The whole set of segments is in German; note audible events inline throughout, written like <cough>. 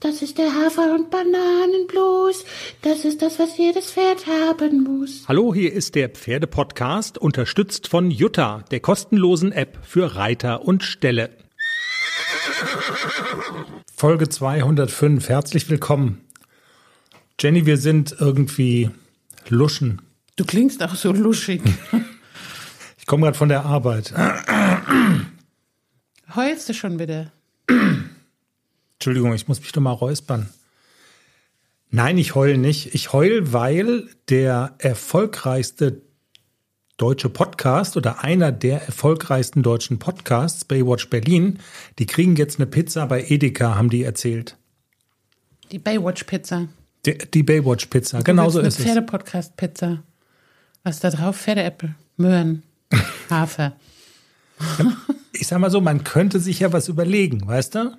Das ist der Hafer- und Bananenblues. Das ist das, was jedes Pferd haben muss. Hallo, hier ist der Pferdepodcast, unterstützt von Jutta, der kostenlosen App für Reiter und Ställe. Folge 205. Herzlich willkommen. Jenny, wir sind irgendwie Luschen. Du klingst auch so luschig. Ich komme gerade von der Arbeit. Heulst du schon wieder? <clears throat> Entschuldigung, ich muss mich doch mal räuspern. Nein, ich heul nicht. Ich heul, weil der erfolgreichste deutsche Podcast oder einer der erfolgreichsten deutschen Podcasts, Baywatch Berlin, die kriegen jetzt eine Pizza bei Edeka, haben die erzählt. Die Baywatch-Pizza. Die, die Baywatch-Pizza, genau so eine ist es. Pferdepodcast-Pizza. Was ist da drauf? Pferdeäpfel, Möhren, <laughs> Hafer. Ich sag mal so, man könnte sich ja was überlegen, weißt du?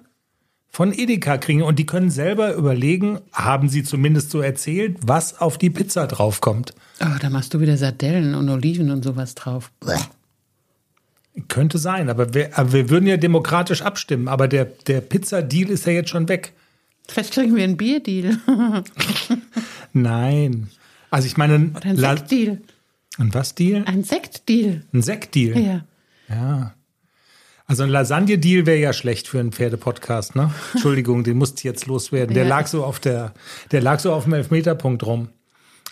Von Edeka kriegen und die können selber überlegen, haben sie zumindest so erzählt, was auf die Pizza draufkommt. Oh, da machst du wieder Sardellen und Oliven und sowas drauf. Könnte sein, aber wir, aber wir würden ja demokratisch abstimmen, aber der, der Pizza-Deal ist ja jetzt schon weg. Vielleicht kriegen wir einen Bierdeal. <laughs> Nein. Also ich meine, Oder La- Sektdeal. ein was Deal? Ein Sektdeal. Ein Sektdeal. Ja. Ja. Also ein Lasagne-Deal wäre ja schlecht für einen Pferdepodcast, ne? <laughs> Entschuldigung, den musste ich jetzt loswerden. Der Ja. lag so auf der, der lag so auf dem Elfmeterpunkt rum.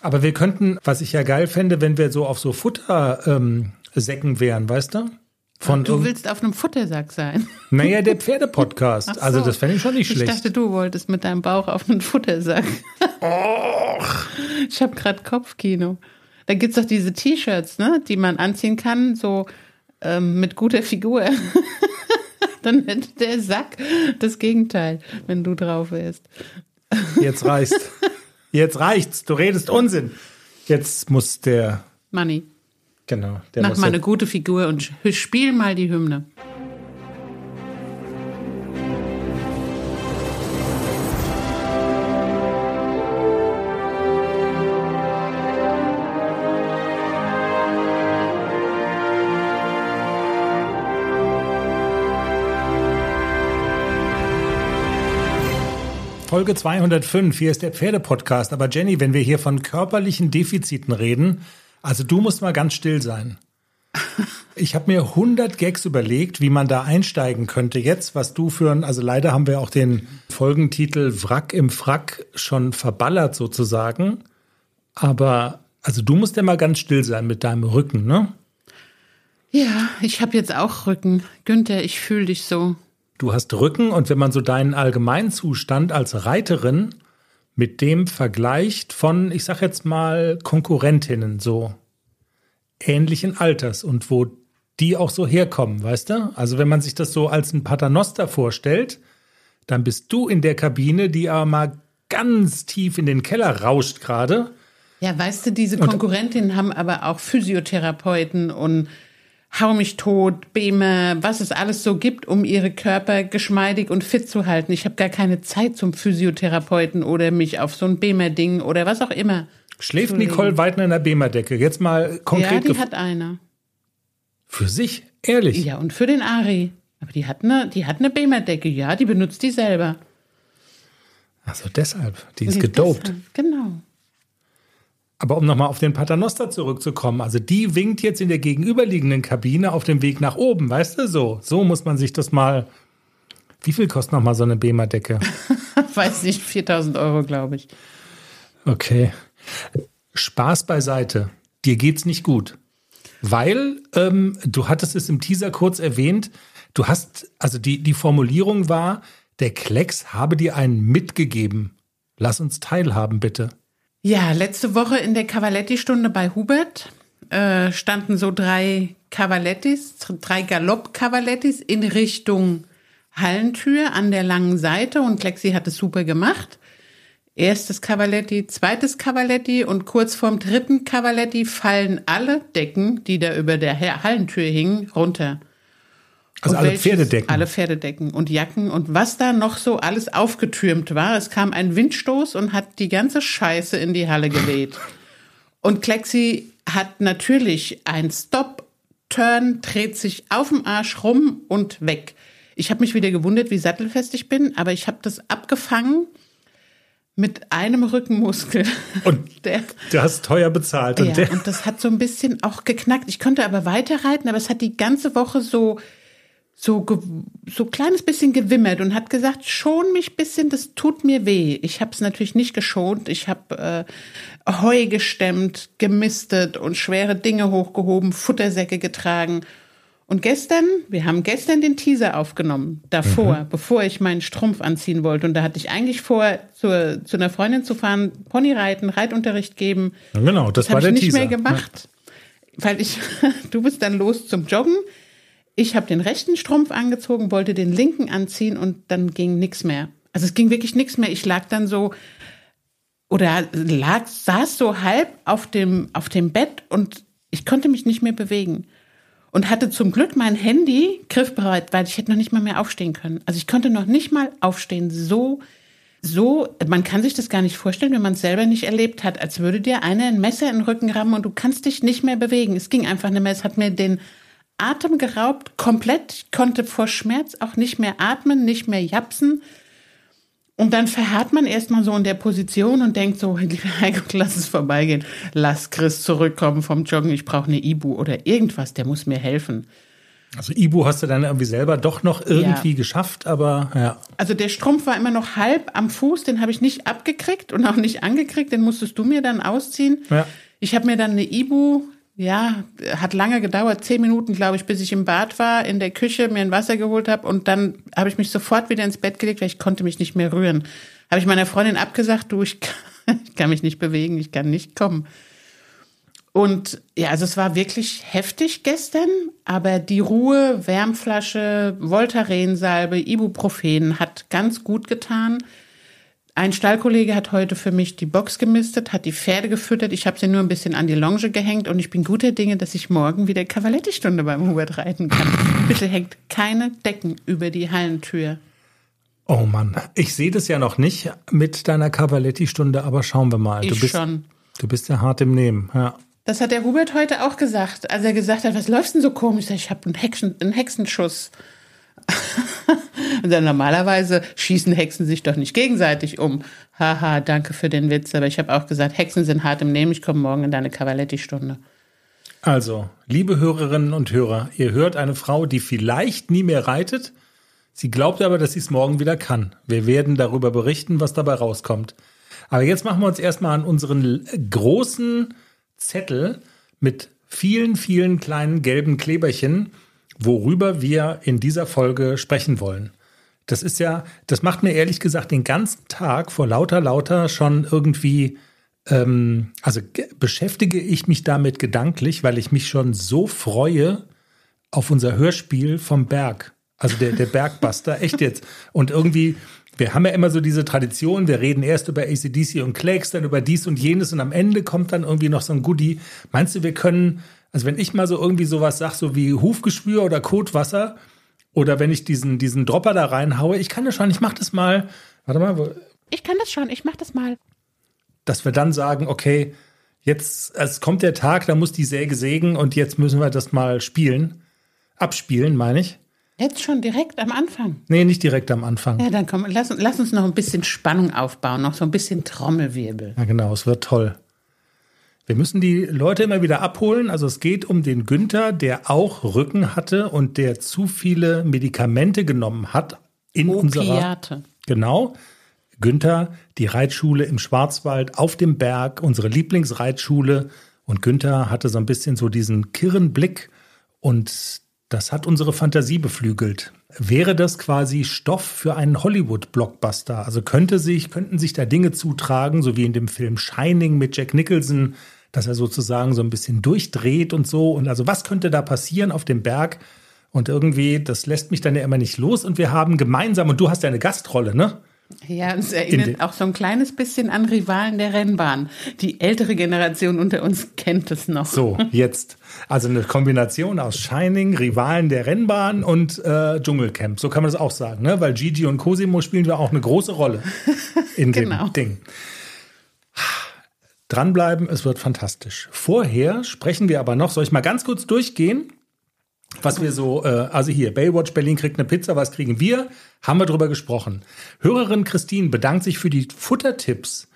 Aber wir könnten, was ich ja geil fände, wenn wir so auf so Futtersäcken ähm, wären, weißt du? Von Du willst auf einem Futtersack sein. <laughs> naja, der Pferdepodcast. So. Also das fände ich schon nicht Ich schlecht. dachte, du wolltest mit deinem Bauch auf einen Futtersack. <laughs> Ich habe gerade Kopfkino. Da gibt's doch diese T-Shirts, ne, die man anziehen kann, so ähm, mit guter Figur. <laughs> Dann hätte der Sack das Gegenteil, wenn du drauf wärst. Jetzt reicht's. Jetzt reicht's. Du redest Unsinn. Jetzt muss der, Manni, genau, der mach mal eine gute Figur und spiel mal die Hymne. Folge 205, hier ist der Pferdepodcast. Aber Jenny, wenn wir hier von körperlichen Defiziten reden, also du musst mal ganz still sein. <laughs> Ich habe mir 100 Gags überlegt, wie man da einsteigen könnte. Jetzt, was du für ein, also leider haben wir auch den Folgentitel Wrack im Frack schon verballert sozusagen. Aber, also du musst ja mal ganz still sein mit deinem Rücken, ne? Ja, ich habe jetzt auch Rücken. Günther, ich fühle dich so. Du hast Rücken und wenn man so deinen Allgemeinzustand als Reiterin mit dem vergleicht von, ich sag jetzt mal, Konkurrentinnen so ähnlichen Alters und wo die auch so herkommen, weißt du? Also wenn man sich das so als ein Paternoster vorstellt, dann bist du in der Kabine, die aber mal ganz tief in den Keller rauscht gerade. Ja, weißt du, diese Konkurrentinnen haben aber auch Physiotherapeuten und Hau mich tot, Bäme, was es alles so gibt, um ihre Körper geschmeidig und fit zu halten. Ich habe gar keine Zeit zum Physiotherapeuten oder mich auf so ein Bämer-Ding oder was auch immer. Schläft legen. Nicole Weidner in der Bema-Decke? Jetzt mal Ja, konkret die gef- hat eine. für sich, ehrlich. Ja, und für den Ari. Aber die hat eine, die hat eine Bämerdecke, ja, die benutzt die selber. Also deshalb, die ist Die gedopt. deshalb, Genau. Aber um nochmal auf den Paternoster zurückzukommen, also die winkt jetzt in der gegenüberliegenden Kabine auf dem Weg nach oben, weißt du so? So muss man sich das mal. Wie viel kostet nochmal so eine Bema-Decke? <laughs> Weiß nicht, 4000 Euro, glaube ich. Okay. Spaß beiseite. Dir geht's nicht gut. Weil, ähm, du hattest es im Teaser kurz erwähnt, du hast, also die, die Formulierung war, der Klecks habe dir einen mitgegeben. Lass uns teilhaben, bitte. Ja, letzte Woche in der Cavaletti-Stunde bei Hubert äh, standen so drei Cavalettis, drei Galopp-Cavalettis in Richtung Hallentür an der langen Seite und Klexi hat es super gemacht. Erstes Cavaletti, zweites Cavaletti und kurz vorm dritten Cavaletti fallen alle Decken, die da über der Ha- Hallentür hingen, runter. Also Und alle welches- Pferdedecken. Alle Pferdedecken und Jacken und was da noch so alles aufgetürmt war. Es kam ein Windstoß und hat die ganze Scheiße in die Halle geweht. <laughs> Und Klexi hat natürlich ein Stop, Turn, dreht sich auf dem Arsch rum und weg. Ich habe mich wieder gewundert, wie sattelfest ich bin, aber ich habe das abgefangen mit einem Rückenmuskel. Und <laughs> der, du hast teuer bezahlt. Und, ja, und das hat so ein bisschen auch geknackt. Ich konnte aber weiterreiten, aber es hat die ganze Woche so so so kleines bisschen gewimmert und hat gesagt, schon mich bisschen, das tut mir weh. Ich habe es natürlich nicht geschont. Ich habe äh, Heu gestemmt, gemistet und schwere Dinge hochgehoben, Futtersäcke getragen. Und gestern, wir haben gestern den Teaser aufgenommen, davor, mhm. bevor ich meinen Strumpf anziehen wollte. Und da hatte ich eigentlich vor, zur, zu einer Freundin zu fahren, Pony reiten, Reitunterricht geben. Ja, genau, das, das war der ich nicht mehr gemacht, ja. weil ich, <laughs> du bist dann los zum Joggen ich habe den rechten Strumpf angezogen, wollte den linken anziehen und dann ging nichts mehr. Also es ging wirklich nichts mehr. Ich lag dann so oder lag, saß so halb auf dem, auf dem Bett und ich konnte mich nicht mehr bewegen. Und hatte zum Glück mein Handy griffbereit, weil ich hätte noch nicht mal mehr aufstehen können. Also ich konnte noch nicht mal aufstehen. So, so, man kann sich das gar nicht vorstellen, wenn man es selber nicht erlebt hat, als würde dir einer ein Messer in den Rücken rammen und du kannst dich nicht mehr bewegen. Es ging einfach nicht mehr. Es hat mir den Atem geraubt, komplett, konnte vor Schmerz auch nicht mehr atmen, nicht mehr japsen. Und dann verharrt man erstmal so in der Position und denkt so, <laughs> lieber Heiko, lass es vorbeigehen. Lass Chris zurückkommen vom Joggen, ich brauche eine Ibu oder irgendwas, der muss mir helfen. Also Ibu hast du dann irgendwie selber doch noch irgendwie ja. geschafft, aber ja. Also der Strumpf war immer noch halb am Fuß, den habe ich nicht abgekriegt und auch nicht angekriegt, den musstest du mir dann ausziehen. Ja. Ich habe mir dann eine Ibu ja, hat lange gedauert, zehn Minuten, glaube ich, bis ich im Bad war, in der Küche mir ein Wasser geholt habe und dann habe ich mich sofort wieder ins Bett gelegt, weil ich konnte mich nicht mehr rühren. Habe ich meiner Freundin abgesagt, du, ich kann, <laughs> ich kann mich nicht bewegen, ich kann nicht kommen. Und ja, also es war wirklich heftig gestern, aber die Ruhe, Wärmflasche, Voltaren-Salbe, Ibuprofen hat ganz gut getan. Ein Stallkollege hat heute für mich die Box gemistet, hat die Pferde gefüttert. Ich habe sie nur ein bisschen an die Longe gehängt und ich bin guter Dinge, dass ich morgen wieder Cavaletti-Stunde beim Hubert reiten kann. Bitte hängt keine Decken über die Hallentür. Oh Mann, ich sehe das ja noch nicht mit deiner Cavaletti-Stunde, aber schauen wir mal. Ich du bist, schon. Du bist ja hart im Nehmen, ja. Das hat der Hubert heute auch gesagt, als er gesagt hat, was läuft denn so komisch? Ich habe einen, Hexen, einen Hexenschuss. <laughs> Und normalerweise schießen Hexen sich doch nicht gegenseitig um. Haha, danke für den Witz. Aber ich habe auch gesagt, Hexen sind hart im Nehmen. Ich komme morgen in deine Cavaletti-Stunde. Also, liebe Hörerinnen und Hörer, ihr hört eine Frau, die vielleicht nie mehr reitet. Sie glaubt aber, dass sie es morgen wieder kann. Wir werden darüber berichten, was dabei rauskommt. Aber jetzt machen wir uns erstmal an unseren großen Zettel mit vielen, vielen kleinen gelben Kleberchen worüber wir in dieser Folge sprechen wollen. Das ist ja, das macht mir ehrlich gesagt den ganzen Tag vor lauter, lauter schon irgendwie, ähm, also beschäftige ich mich damit gedanklich, weil ich mich schon so freue auf unser Hörspiel vom Berg. Also der, der Bergbuster, <laughs> echt jetzt. Und irgendwie, wir haben ja immer so diese Tradition, wir reden erst über ACDC und Clegs, dann über dies und jenes und am Ende kommt dann irgendwie noch so ein Goodie. Meinst du, wir können also wenn ich mal so irgendwie sowas sag, so wie Hufgeschwür oder Kotwasser, oder wenn ich diesen, diesen Dropper da reinhaue, ich kann das schon, ich mach das mal. Warte mal. Wo, ich kann das schon, ich mach das mal. Dass wir dann sagen, okay, jetzt, es kommt der Tag, da muss die Säge sägen und jetzt müssen wir das mal spielen. Abspielen, meine ich. Jetzt schon direkt am Anfang? Nee, nicht direkt am Anfang. Ja, dann komm, lass, lass uns noch ein bisschen Spannung aufbauen, noch so ein bisschen Trommelwirbel. Ja, genau, es wird toll. Wir müssen die Leute immer wieder abholen. Also es geht um den Günther, der auch Rücken hatte und der zu viele Medikamente genommen hat in Opiate. unserer Genau. Günther, die Reitschule im Schwarzwald auf dem Berg, unsere Lieblingsreitschule. Und Günther hatte so ein bisschen so diesen kirren Blick und das hat unsere Fantasie beflügelt. Wäre das quasi Stoff für einen Hollywood-Blockbuster? Also könnte sich, könnten sich da Dinge zutragen, so wie in dem Film Shining mit Jack Nicholson, dass er sozusagen so ein bisschen durchdreht und so. Und also was könnte da passieren auf dem Berg? Und irgendwie, das lässt mich dann ja immer nicht los. Und wir haben gemeinsam, und du hast ja eine Gastrolle, ne? Ja, es erinnert auch so ein kleines bisschen an Rivalen der Rennbahn. Die ältere Generation unter uns kennt es noch. So, jetzt. Also eine Kombination aus Shining, Rivalen der Rennbahn und äh, Dschungelcamp. So kann man das auch sagen, ne? Weil Gigi und Cosimo spielen wir auch eine große Rolle in <laughs> genau. dem Ding. Dranbleiben, es wird fantastisch. Vorher sprechen wir aber noch, soll ich mal ganz kurz durchgehen? was wir so, äh, also hier, Baywatch Berlin kriegt eine Pizza, was kriegen wir? Haben wir drüber gesprochen. Hörerin Christine bedankt sich für die Futtertipps.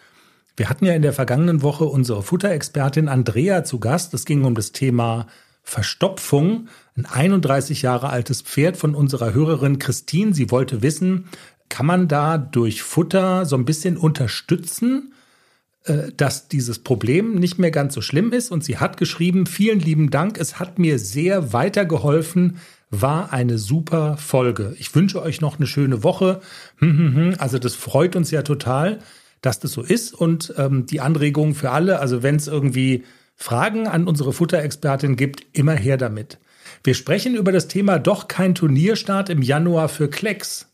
Wir hatten ja in der vergangenen Woche unsere Futterexpertin Andrea zu Gast. Es ging um das Thema Verstopfung. Ein 31 Jahre altes Pferd von unserer Hörerin Christine. Sie wollte wissen, kann man da durch Futter so ein bisschen unterstützen? Äh, dass dieses Problem nicht mehr ganz so schlimm ist. Und sie hat geschrieben, vielen lieben Dank, es hat mir sehr weitergeholfen, war eine super Folge. Ich wünsche euch noch eine schöne Woche. Hm, hm, hm. Also das freut uns ja total, dass das so ist. Und ähm, die Anregungen für alle, also wenn es irgendwie Fragen an unsere Futterexpertin gibt, immer her damit. Wir sprechen über das Thema doch kein Turnierstart im Januar für Klecks.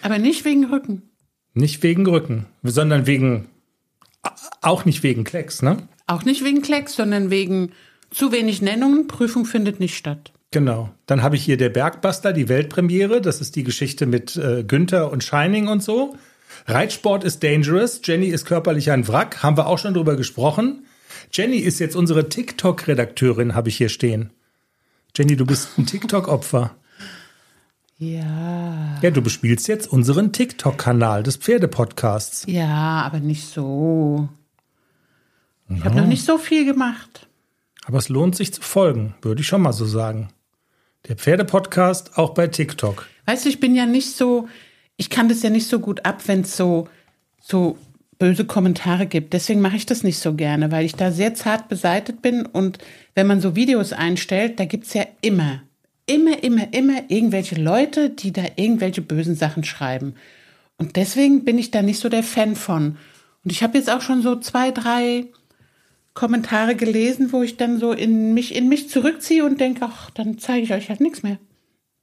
Aber nicht wegen Rücken. Nicht wegen Rücken, sondern wegen auch nicht wegen Klecks, ne? Auch nicht wegen Klecks, sondern wegen zu wenig Nennungen. Prüfung findet nicht statt. Genau. Dann habe ich hier der Bergbuster, die Weltpremiere. Das ist die Geschichte mit äh, Günther und Shining und so. Reitsport ist dangerous. Jenny ist körperlich ein Wrack. Haben wir auch schon drüber gesprochen. Jenny ist jetzt unsere TikTok-Redakteurin, habe ich hier stehen. Jenny, du bist ein TikTok-Opfer. Ja. Ja, du bespielst jetzt unseren TikTok-Kanal des Pferdepodcasts. Ja, aber nicht so. Ich no. habe noch nicht so viel gemacht. Aber es lohnt sich zu folgen, würde ich schon mal so sagen. Der Pferdepodcast auch bei TikTok. Weißt du, ich bin ja nicht so, ich kann das ja nicht so gut ab, wenn es so, so böse Kommentare gibt. Deswegen mache ich das nicht so gerne, weil ich da sehr zart beseitet bin. Und wenn man so Videos einstellt, da gibt es ja immer immer, immer, immer irgendwelche Leute, die da irgendwelche bösen Sachen schreiben. Und deswegen bin ich da nicht so der Fan von. Und ich habe jetzt auch schon so zwei, drei Kommentare gelesen, wo ich dann so in mich, in mich zurückziehe und denke, ach, dann zeige ich euch halt nichts mehr.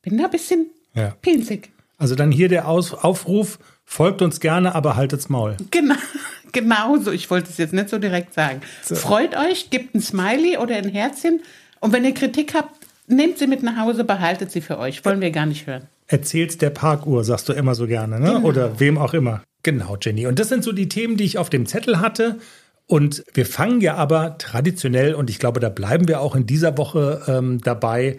Bin da ein bisschen ja. pinzig. Also dann hier der Aus Aufruf, folgt uns gerne, aber haltet's Maul. Genau, <laughs> genau so. Ich wollte es jetzt nicht so direkt sagen. So. Freut euch, gebt ein Smiley oder ein Herzchen. Und wenn ihr Kritik habt, nehmt sie mit nach Hause, behaltet sie für euch. Wollen wir gar nicht hören. Erzähl's der Parkuhr, sagst du immer so gerne, ne? Genau. Oder wem auch immer. Genau, Jenny. Und das sind so die Themen, die ich auf dem Zettel hatte. Und wir fangen ja aber traditionell, und ich glaube, da bleiben wir auch in dieser Woche ähm, dabei,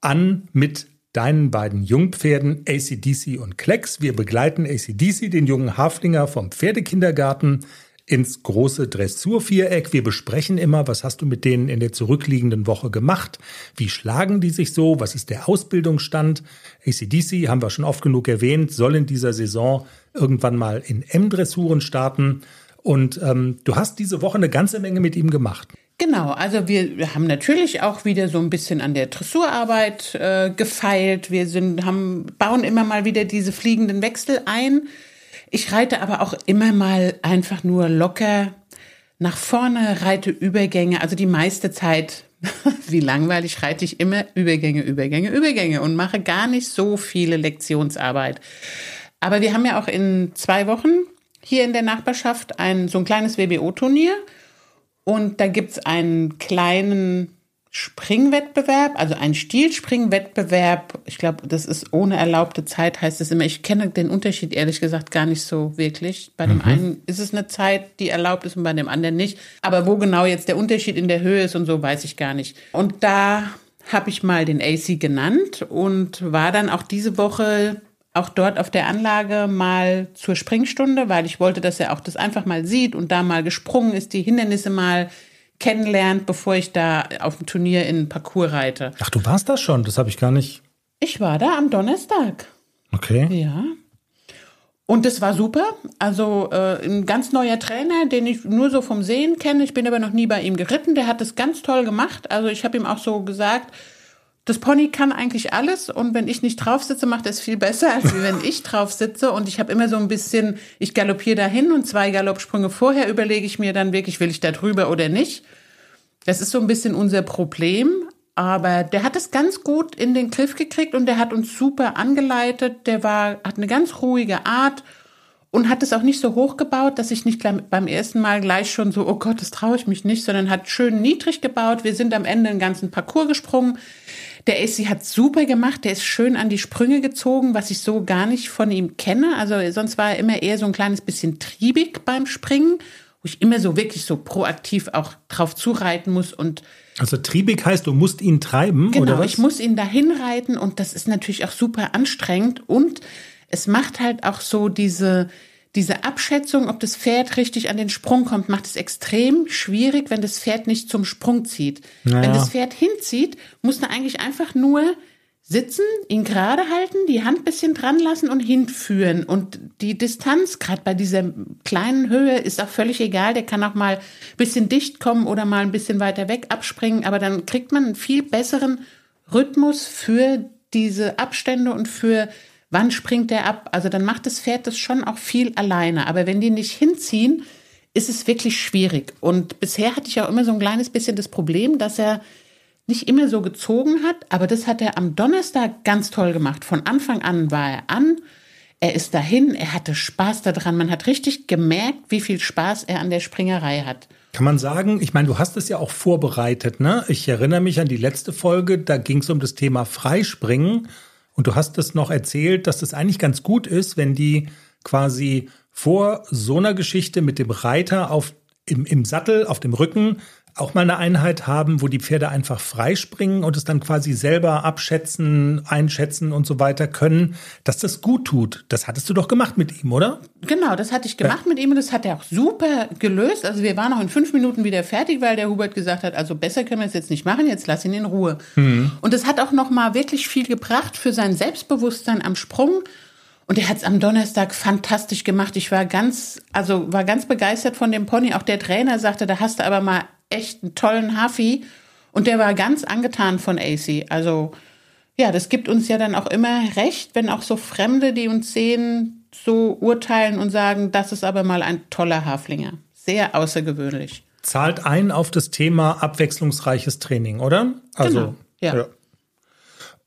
an mit deinen beiden Jungpferden ACDC und Klecks. Wir begleiten ACDC, den jungen Haflinger vom Pferdekindergarten, ins große Dressurviereck. Wir besprechen immer, was hast du mit denen in der zurückliegenden Woche gemacht? Wie schlagen die sich so? Was ist der Ausbildungsstand? ACDC, haben wir schon oft genug erwähnt, soll in dieser Saison irgendwann mal in M-Dressuren starten. Und ähm, du hast diese Woche eine ganze Menge mit ihm gemacht. Genau, also wir haben natürlich auch wieder so ein bisschen an der Dressurarbeit äh, gefeilt. Wir sind, haben, bauen immer mal wieder diese fliegenden Wechsel ein. Ich reite aber auch immer mal einfach nur locker nach vorne, reite Übergänge, also die meiste Zeit, <laughs> wie langweilig, reite ich immer Übergänge, Übergänge, Übergänge und mache gar nicht so viele Lektionsarbeit. Aber wir haben ja auch in zwei Wochen hier in der Nachbarschaft ein so ein kleines WBO-Turnier und da gibt's einen kleinen Springwettbewerb, also ein Stilspringwettbewerb. Ich glaube, das ist ohne erlaubte Zeit, heißt es immer. Ich kenne den Unterschied ehrlich gesagt gar nicht so wirklich. Bei dem mhm. einen ist es eine Zeit, die erlaubt ist und bei dem anderen nicht. Aber wo genau jetzt der Unterschied in der Höhe ist und so, weiß ich gar nicht. Und da habe ich mal den AC genannt und war dann auch diese Woche auch dort auf der Anlage mal zur Springstunde, weil ich wollte, dass er auch das einfach mal sieht und da mal gesprungen ist, die Hindernisse mal kennenlernt, bevor ich da auf dem Turnier in Parcours reite. Ach, du warst da schon? Das habe ich gar nicht. Ich war da am Donnerstag. Okay. Ja. Und das war super. Also äh, ein ganz neuer Trainer, den ich nur so vom Sehen kenne. Ich bin aber noch nie bei ihm geritten. Der hat das ganz toll gemacht. Also ich habe ihm auch so gesagt, das Pony kann eigentlich alles und wenn ich nicht drauf sitze, macht es viel besser, als wenn ich drauf sitze. Und ich habe immer so ein bisschen, ich galoppiere dahin und zwei Galoppsprünge vorher überlege ich mir dann wirklich, will ich da drüber oder nicht. Das ist so ein bisschen unser Problem. Aber der hat es ganz gut in den Griff gekriegt und der hat uns super angeleitet. Der war, hat eine ganz ruhige Art und hat es auch nicht so hoch gebaut, dass ich nicht beim ersten Mal gleich schon so, oh Gott, das traue ich mich nicht, sondern hat schön niedrig gebaut. Wir sind am Ende den ganzen Parcours gesprungen. Der AC hat super gemacht, der ist schön an die Sprünge gezogen, was ich so gar nicht von ihm kenne. Also sonst war er immer eher so ein kleines bisschen triebig beim Springen wo ich immer so wirklich so proaktiv auch drauf zureiten muss und also triebig heißt, du musst ihn treiben, genau, oder was? ich muss ihn dahin reiten und das ist natürlich auch super anstrengend und es macht halt auch so diese diese Abschätzung, ob das Pferd richtig an den Sprung kommt, macht es extrem schwierig, wenn das Pferd nicht zum Sprung zieht. Naja. Wenn das Pferd hinzieht, muss er eigentlich einfach nur sitzen, ihn gerade halten, die Hand bisschen dran lassen und hinführen. Und die Distanz, gerade bei dieser kleinen Höhe, ist auch völlig egal. Der kann auch mal ein bisschen dicht kommen oder mal ein bisschen weiter weg abspringen. Aber dann kriegt man einen viel besseren Rhythmus für diese Abstände und für wann springt der ab. Also dann macht das Pferd das schon auch viel alleine. Aber wenn die nicht hinziehen, ist es wirklich schwierig. Und bisher hatte ich auch immer so ein kleines bisschen das Problem, dass er nicht immer so gezogen hat, aber das hat er am Donnerstag ganz toll gemacht. Von Anfang an war er an, er ist dahin, er hatte Spaß daran. Man hat richtig gemerkt, wie viel Spaß er an der Springerei hat. Kann man sagen, ich meine, du hast es ja auch vorbereitet, ne? Ich erinnere mich an die letzte Folge, da ging es um das Thema Freispringen und du hast es noch erzählt, dass das eigentlich ganz gut ist, wenn die quasi vor so einer Geschichte mit dem Reiter auf, im, im Sattel, auf dem Rücken auch mal eine Einheit haben, wo die Pferde einfach freispringen und es dann quasi selber abschätzen, einschätzen und so weiter können, dass das gut tut. Das hattest du doch gemacht mit ihm, oder? Genau, das hatte ich gemacht ja. mit ihm und das hat er auch super gelöst. Also wir waren auch in fünf Minuten wieder fertig, weil der Hubert gesagt hat, also besser können wir es jetzt nicht machen, jetzt lass ihn in Ruhe. Mhm. Und das hat auch noch mal wirklich viel gebracht für sein Selbstbewusstsein am Sprung. Und er hat es am Donnerstag fantastisch gemacht. Ich war ganz, also war ganz begeistert von dem Pony. Auch der Trainer sagte, da hast du aber mal echt einen tollen Hafi. Und der war ganz angetan von AC. Also ja, das gibt uns ja dann auch immer recht, wenn auch so Fremde, die uns sehen, so urteilen und sagen, das ist aber mal ein toller Haflinger. Sehr außergewöhnlich. Zahlt ein auf das Thema abwechslungsreiches Training, oder? Also, genau, ja. ja.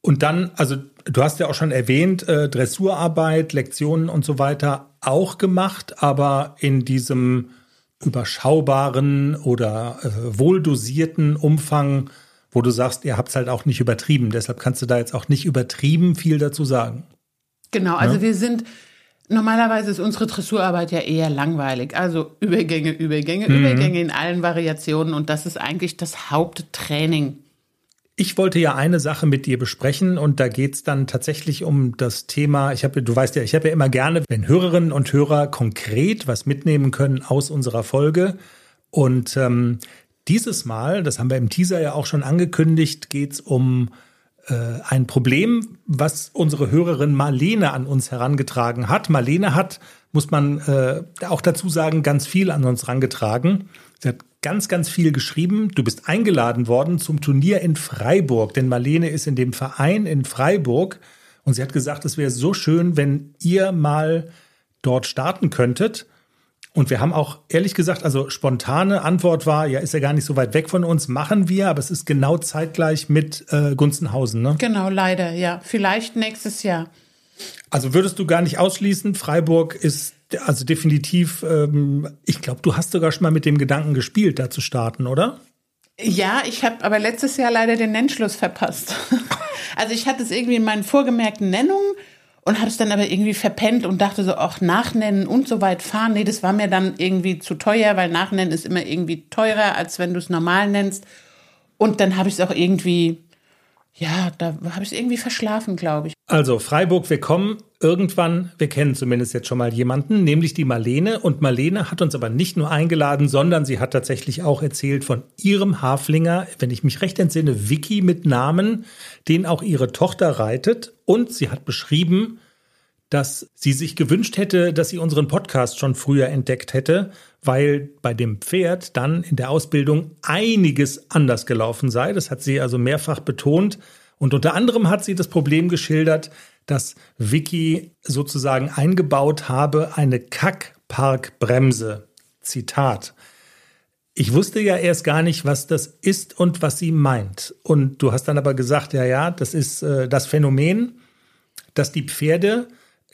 Und dann, also du hast ja auch schon erwähnt, äh, Dressurarbeit, Lektionen und so weiter auch gemacht, aber in diesem überschaubaren oder äh, wohldosierten Umfang, wo du sagst, ihr habt es halt auch nicht übertrieben. Deshalb kannst du da jetzt auch nicht übertrieben viel dazu sagen. Genau, also ja? wir sind normalerweise ist unsere Dressurarbeit ja eher langweilig. Also Übergänge, Übergänge, mhm. Übergänge in allen Variationen und das ist eigentlich das Haupttraining ich wollte ja eine Sache mit dir besprechen und da geht's dann tatsächlich um das Thema, ich habe, du weißt ja, ich habe ja immer gerne, wenn Hörerinnen und Hörer konkret was mitnehmen können aus unserer Folge. Und ähm, dieses Mal, das haben wir im Teaser ja auch schon angekündigt, geht's um äh, ein Problem, was unsere Hörerin Marlene an uns herangetragen hat. Marlene hat, muss man äh, auch dazu sagen, ganz viel an uns herangetragen. Sie hat ganz, ganz viel geschrieben. Du bist eingeladen worden zum Turnier in Freiburg, denn Marlene ist in dem Verein in Freiburg und sie hat gesagt, es wäre so schön, wenn ihr mal dort starten könntet. Und wir haben auch ehrlich gesagt, also spontane Antwort war, ja, ist ja gar nicht so weit weg von uns, machen wir, aber es ist genau zeitgleich mit äh, Gunzenhausen, ne? Genau, leider, ja. Vielleicht nächstes Jahr. Also würdest du gar nicht ausschließen, Freiburg ist also definitiv, ähm, ich glaube, du hast sogar schon mal mit dem Gedanken gespielt, da zu starten, oder? Ja, ich habe aber letztes Jahr leider den Nennschluss verpasst. <laughs> also ich hatte es irgendwie in meinen vorgemerkten Nennungen und habe es dann aber irgendwie verpennt und dachte so, ach, nachnennen und so weit fahren. Nee, das war mir dann irgendwie zu teuer, weil nachnennen ist immer irgendwie teurer, als wenn du es normal nennst. Und dann habe ich es auch irgendwie ja, da habe ich es irgendwie verschlafen, glaube ich. Also Freiburg, wir kommen irgendwann, wir kennen zumindest jetzt schon mal jemanden, nämlich die Marlene. Und Marlene hat uns aber nicht nur eingeladen, sondern sie hat tatsächlich auch erzählt von ihrem Haflinger, wenn ich mich recht entsinne, Vicky mit Namen, den auch ihre Tochter reitet. Und sie hat beschrieben, dass sie sich gewünscht hätte, dass sie unseren Podcast schon früher entdeckt hätte, weil bei dem Pferd dann in der Ausbildung einiges anders gelaufen sei. Das hat sie also mehrfach betont. Und unter anderem hat sie das Problem geschildert, dass Vicky sozusagen eingebaut habe eine Kackparkbremse. Zitat. Ich wusste ja erst gar nicht, was das ist und was sie meint. Und du hast dann aber gesagt, ja, ja, das ist äh, das Phänomen, dass die Pferde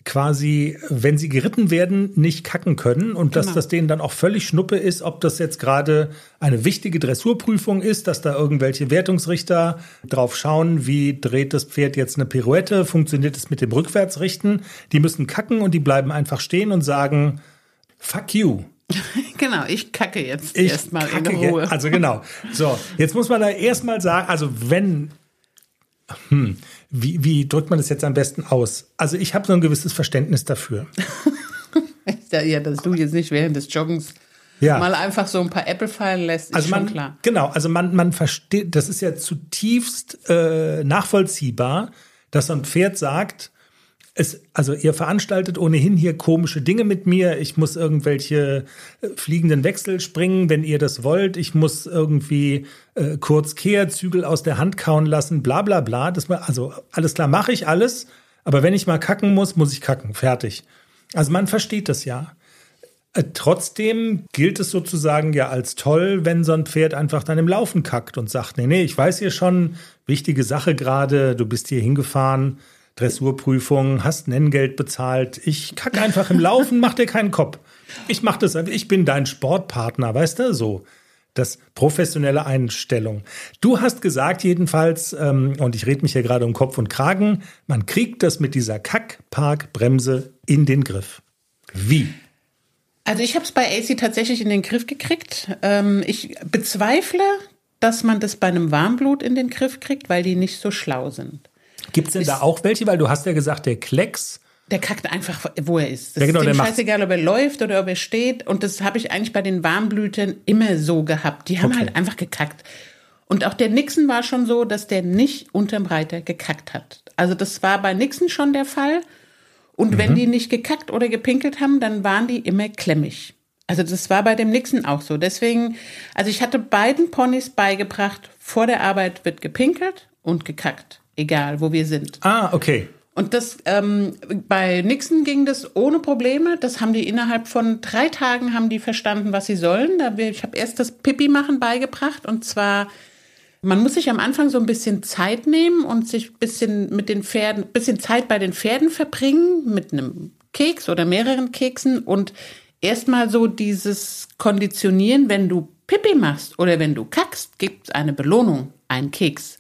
quasi, wenn sie geritten werden, nicht kacken können und genau. dass das denen dann auch völlig schnuppe ist, ob das jetzt gerade eine wichtige Dressurprüfung ist, dass da irgendwelche Wertungsrichter drauf schauen, wie dreht das Pferd jetzt eine Pirouette, funktioniert es mit dem Rückwärtsrichten. Die müssen kacken und die bleiben einfach stehen und sagen, fuck you. <laughs> genau, ich kacke jetzt erstmal in Ruhe. Also genau. So, jetzt muss man da erstmal sagen, also wenn, hm, wie, wie drückt man das jetzt am besten aus? Also ich habe so ein gewisses Verständnis dafür. <laughs> ja, dass du jetzt nicht während des Joggens Ja. mal einfach so ein paar Äpfel fallen lässt, ist Also schon man, klar. genau, also man, man versteht, das ist ja zutiefst äh, nachvollziehbar, dass so ein Pferd sagt, es, also ihr veranstaltet ohnehin hier komische Dinge mit mir. Ich muss irgendwelche äh, fliegenden Wechsel springen, wenn ihr das wollt. Ich muss irgendwie äh, kurz Kehrzügel aus der Hand kauen lassen, bla bla bla. Das, also alles klar, mache ich alles. Aber wenn ich mal kacken muss, muss ich kacken. Fertig. Also man versteht das ja. Äh, Trotzdem gilt es sozusagen ja als toll, wenn so ein Pferd einfach dann im Laufen kackt und sagt, nee, nee, ich weiß hier schon, wichtige Sache gerade, du bist hier hingefahren, Dressurprüfung, hast Nenngeld bezahlt, ich kack einfach im Laufen, mach dir keinen Kopf. Ich mach das, ich bin dein Sportpartner, weißt du, so. Das professionelle Einstellung. Du hast gesagt jedenfalls, ähm, und ich rede mich hier gerade um Kopf und Kragen, man kriegt das mit dieser Kack-Park-Bremse in den Griff. Wie? Also ich habe es bei AC tatsächlich in den Griff gekriegt. Ähm, ich bezweifle, dass man das bei einem Warmblut in den Griff kriegt, weil die nicht so schlau sind. Gibt es denn da auch welche? Weil du hast ja gesagt, der Klecks. Der kackt einfach, wo er ist. Das Ja, genau, ist macht's. scheißegal, ob er läuft oder ob er steht. Und das habe ich eigentlich bei den Warmblütern immer so gehabt. Die haben Okay. halt einfach gekackt. Und auch der Nixon war schon so, dass der nicht unterm Reiter gekackt hat. Also das war bei Nixon schon der Fall. Und Mhm. wenn die nicht gekackt oder gepinkelt haben, dann waren die immer klemmig. Also das war bei dem Nixon auch so. Deswegen, also ich hatte beiden Ponys beigebracht, vor der Arbeit wird gepinkelt und gekackt. Egal, wo wir sind. Ah, okay. Und das ähm, bei Nixon ging das ohne Probleme. Das haben die innerhalb von drei Tagen haben die verstanden, was sie sollen. Da wir, ich habe erst das Pipi machen beigebracht und zwar man muss sich am Anfang so ein bisschen Zeit nehmen und sich ein bisschen mit den Pferden, ein bisschen Zeit bei den Pferden verbringen mit einem Keks oder mehreren Keksen und erstmal so dieses Konditionieren, wenn du Pipi machst oder wenn du kackst, gibt es eine Belohnung, einen Keks.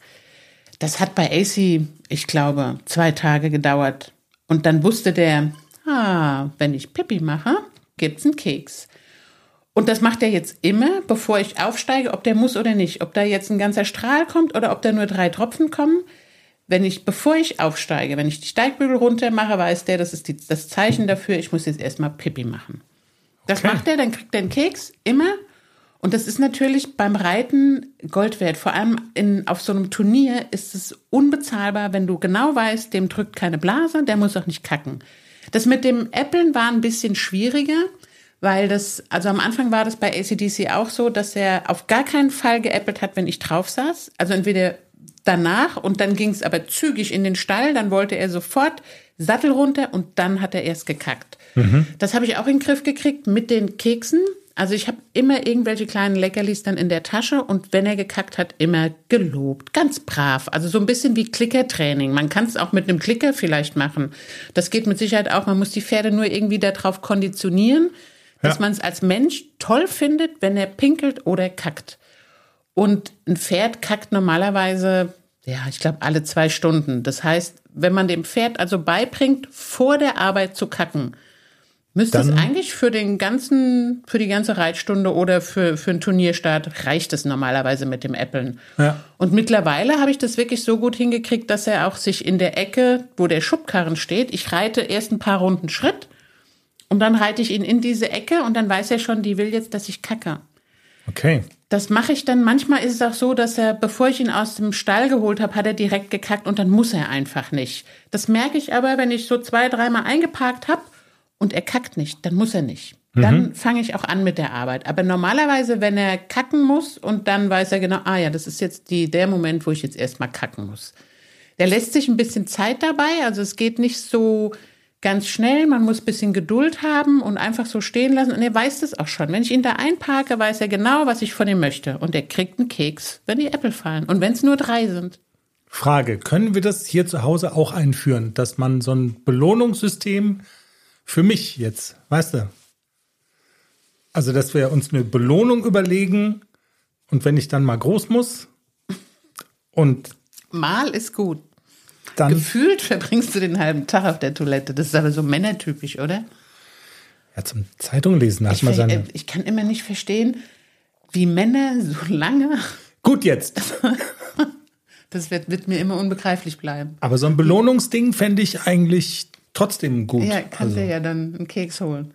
Das hat bei AC, ich glaube, zwei Tage gedauert. Und dann wusste der, ah, wenn ich Pipi mache, gibt's einen Keks. Und das macht er jetzt immer, bevor ich aufsteige, ob der muss oder nicht. Ob da jetzt ein ganzer Strahl kommt oder ob da nur drei Tropfen kommen. Wenn ich, bevor ich aufsteige, wenn ich die Steigbügel runter mache, weiß der, das ist die, das Zeichen dafür, ich muss jetzt erstmal Pipi machen. Das Okay. macht er, dann kriegt er einen Keks, immer. Und das ist natürlich beim Reiten Gold wert. Vor allem in, auf so einem Turnier ist es unbezahlbar, wenn du genau weißt, dem drückt keine Blase, der muss auch nicht kacken. Das mit dem Äppeln war ein bisschen schwieriger, weil das, also am Anfang war das bei ACDC auch so, dass er auf gar keinen Fall geäppelt hat, wenn ich drauf saß. Also entweder danach und dann ging es aber zügig in den Stall, dann wollte er sofort Sattel runter und dann hat er erst gekackt. Das habe ich auch in den Griff gekriegt mit den Keksen. Also ich habe immer irgendwelche kleinen Leckerlis dann in der Tasche und wenn er gekackt hat, immer gelobt. Ganz brav. Also so ein bisschen wie Klickertraining. Man kann es auch mit einem Klicker vielleicht machen. Das geht mit Sicherheit auch. Man muss die Pferde nur irgendwie darauf konditionieren, dass Ja. man es als Mensch toll findet, wenn er pinkelt oder kackt. Und ein Pferd kackt normalerweise, ja, ich glaube, alle zwei Stunden. Das heißt, wenn man dem Pferd also beibringt, vor der Arbeit zu kacken, müsste es eigentlich für den ganzen, für die ganze Reitstunde oder für, für einen Turnierstart reicht es normalerweise mit dem Äppeln. Ja. Und mittlerweile habe ich das wirklich so gut hingekriegt, dass er auch sich in der Ecke, wo der Schubkarren steht, ich reite erst ein paar Runden Schritt und dann reite ich ihn in diese Ecke und dann weiß er schon, die will jetzt, dass ich kacke. Okay. Das mache ich dann. Manchmal ist es auch so, dass er, bevor ich ihn aus dem Stall geholt habe, hat er direkt gekackt und dann muss er einfach nicht. Das merke ich aber, wenn ich so zwei, dreimal eingeparkt habe und er kackt nicht, dann muss er nicht. Dann fange ich auch an mit der Arbeit. Aber normalerweise, wenn er kacken muss und dann weiß er genau, ah ja, das ist jetzt die, der Moment, wo ich jetzt erstmal kacken muss. Der lässt sich ein bisschen Zeit dabei, also es geht nicht so ganz schnell, man muss ein bisschen Geduld haben und einfach so stehen lassen und er weiß das auch schon. Wenn ich ihn da einparke, weiß er genau, was ich von ihm möchte und er kriegt einen Keks, wenn die Äpfel fallen und wenn es nur drei sind. Frage, können wir das hier zu Hause auch einführen, dass man so ein Belohnungssystem für mich jetzt, weißt du? Also, dass wir uns eine Belohnung überlegen und wenn ich dann mal groß muss und Mal ist gut. dann, Gefühlt verbringst du den halben Tag auf der Toilette. Das ist aber so männertypisch, oder? Ja, zum Zeitung lesen hat man ver- seine. ich kann immer nicht verstehen, wie Männer so lange, Gut jetzt. <laughs> das wird, wird mir immer unbegreiflich bleiben. Aber so ein Belohnungsding fände ich eigentlich trotzdem gut. Ja, kannst also, du ja dann einen Keks holen.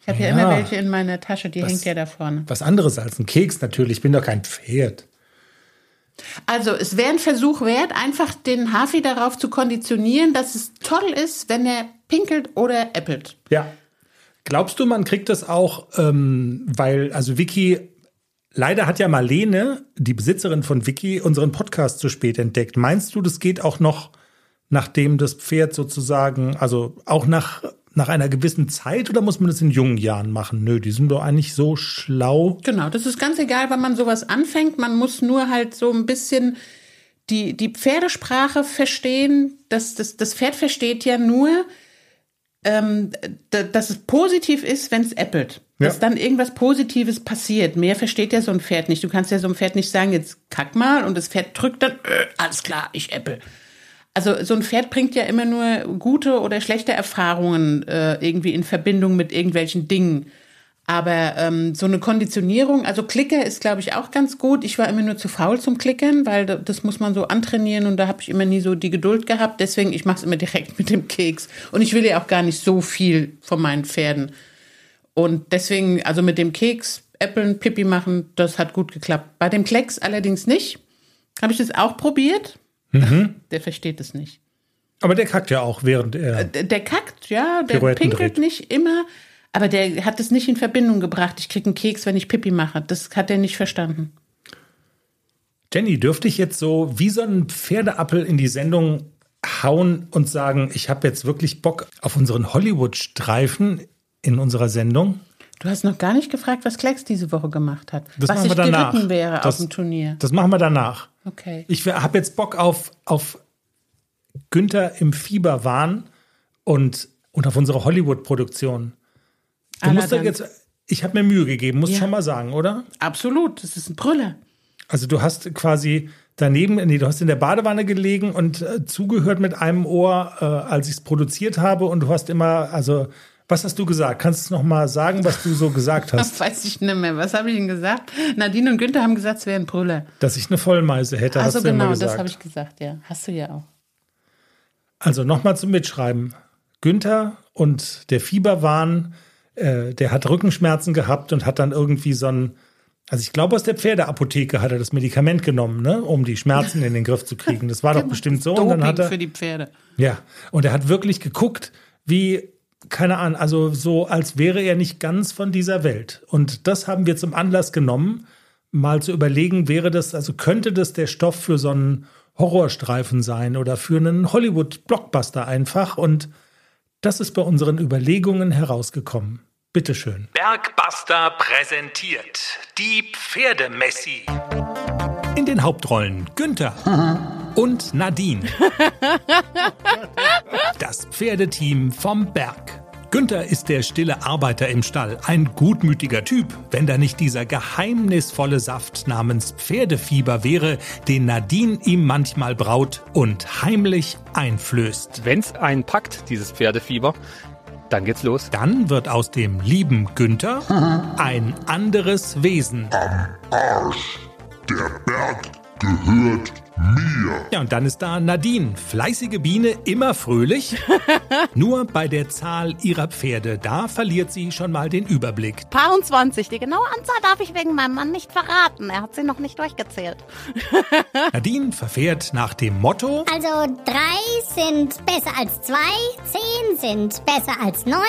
Ich habe ja. Ja. immer welche in meiner Tasche, die hängt ja da vorne. was anderes als ein Keks natürlich. Ich bin doch kein Pferd. Also es wäre ein Versuch wert, einfach den Hafi darauf zu konditionieren, dass es toll ist, wenn er pinkelt oder äppelt. Ja. Glaubst du, man kriegt das auch, ähm, weil, also Vicky, leider hat ja Marlene, die Besitzerin von Vicky, unseren Podcast zu spät entdeckt. Meinst du, das geht auch noch, nachdem das Pferd sozusagen, also auch nach, nach einer gewissen Zeit oder muss man das in jungen Jahren machen? Nö, die sind doch eigentlich so schlau. Genau, das ist ganz egal, wann man sowas anfängt. Man muss nur halt so ein bisschen die, die Pferdesprache verstehen. Das, das, das Pferd versteht ja nur, ähm, da- dass es positiv ist, wenn es äppelt. Ja. Dass dann irgendwas Positives passiert. Mehr versteht ja so ein Pferd nicht. Du kannst ja so einem Pferd nicht sagen, jetzt kack mal und das Pferd drückt dann, äh, alles klar, ich äppel. Also so ein Pferd bringt ja immer nur gute oder schlechte Erfahrungen äh, irgendwie in Verbindung mit irgendwelchen Dingen. Aber ähm, so eine Konditionierung, also Klicker ist, glaube ich, auch ganz gut. Ich war immer nur zu faul zum Klickern, weil da- das muss man so antrainieren und da habe ich immer nie so die Geduld gehabt. Deswegen, ich mache es immer direkt <laughs> mit dem Keks. Und ich will ja auch gar nicht so viel von meinen Pferden. Und deswegen, also mit dem Keks, Äppeln, Pipi machen, das hat gut geklappt. Bei dem Klecks allerdings nicht. Habe ich das auch probiert? <laughs> Der versteht es nicht. Aber der kackt ja auch, während er. Der, der kackt, ja, der Pirouetten pinkelt dreht. nicht immer, aber der hat es nicht in Verbindung gebracht. Ich krieg einen Keks, wenn ich Pipi mache. Das hat er nicht verstanden. Jenny, dürfte ich jetzt so wie so ein Pferdeappel in die Sendung hauen und sagen, ich habe jetzt wirklich Bock auf unseren Hollywood-Streifen in unserer Sendung? Du hast noch gar nicht gefragt, was Klecks diese Woche gemacht hat. Das was machen wir ich danach. geritten wäre das, auf dem Turnier. Das machen wir danach. Okay. Ich habe jetzt Bock auf, auf Günther im Fieberwahn und, und auf unsere Hollywood-Produktion. Du musst doch Allerdings. jetzt, ich habe mir Mühe gegeben, muss Ja. schon mal sagen, oder? Absolut, das ist ein Brüller. Also du hast quasi daneben, nee, du hast in der Badewanne gelegen und äh, zugehört mit einem Ohr, äh, als ich es produziert habe und du hast immer, also was hast du gesagt? Kannst du noch mal sagen, was du so gesagt <laughs> hast? Das weiß ich nicht mehr. Was habe ich denn gesagt? Nadine und Günther haben gesagt, es wäre ein Brüller. Dass ich eine Vollmeise hätte, Also hast du genau, gesagt. das habe ich gesagt, ja. Hast du ja auch. Also nochmal zum Mitschreiben. Günther und der Fieberwahn, äh, der hat Rückenschmerzen gehabt und hat dann irgendwie so ein, also ich glaube aus der Pferdeapotheke hat er das Medikament genommen, ne, um die Schmerzen in den Griff zu kriegen. Das war doch <laughs> bestimmt so. Und dann hat Doping er, für die Pferde. ja, und er hat wirklich geguckt, wie, keine Ahnung, also so, als wäre er nicht ganz von dieser Welt. Und das haben wir zum Anlass genommen, mal zu überlegen, wäre das, also könnte das der Stoff für so einen Horrorstreifen sein oder für einen Hollywood-Blockbuster einfach. Und das ist bei unseren Überlegungen herausgekommen. Bitteschön. Bergbuster präsentiert die Pferdemessi. In den Hauptrollen Günther <laughs> und Nadine. Das Pferdeteam vom Berg. Günther ist der stille Arbeiter im Stall, ein gutmütiger Typ, wenn da nicht dieser geheimnisvolle Saft namens Pferdefieber wäre, den Nadine ihm manchmal braut und heimlich einflößt. Wenn's einen packt, dieses Pferdefieber, dann geht's los. Dann wird aus dem lieben Günther ein anderes Wesen. Der Berg gehört mir. Ja, und dann ist da Nadine, fleißige Biene, immer fröhlich. <laughs> Nur bei der Zahl ihrer Pferde, da verliert sie schon mal den Überblick. Paar und 20. Die genaue Anzahl darf ich wegen meinem Mann nicht verraten. Er hat sie noch nicht durchgezählt. <laughs> Nadine verfährt nach dem Motto Also drei sind besser als zwei, zehn sind besser als neun,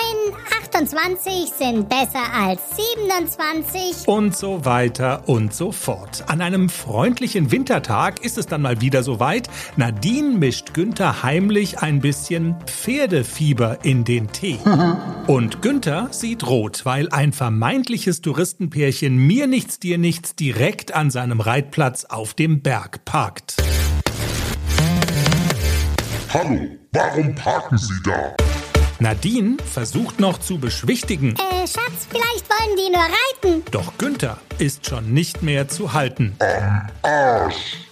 28 sind besser als 27. und so weiter und so fort. An einem freundlichen Wintertag ist es dann mal wieder soweit. Nadine mischt Günther heimlich ein bisschen Pferdefieber in den Tee. <laughs> Und Günther sieht rot, weil ein vermeintliches Touristenpärchen mir nichts, dir nichts direkt an seinem Reitplatz auf dem Berg parkt. Hallo, warum parken Sie da? Nadine versucht noch zu beschwichtigen, Äh, Schatz, vielleicht wollen die nur reiten. doch Günther ist schon nicht mehr zu halten. Arsch.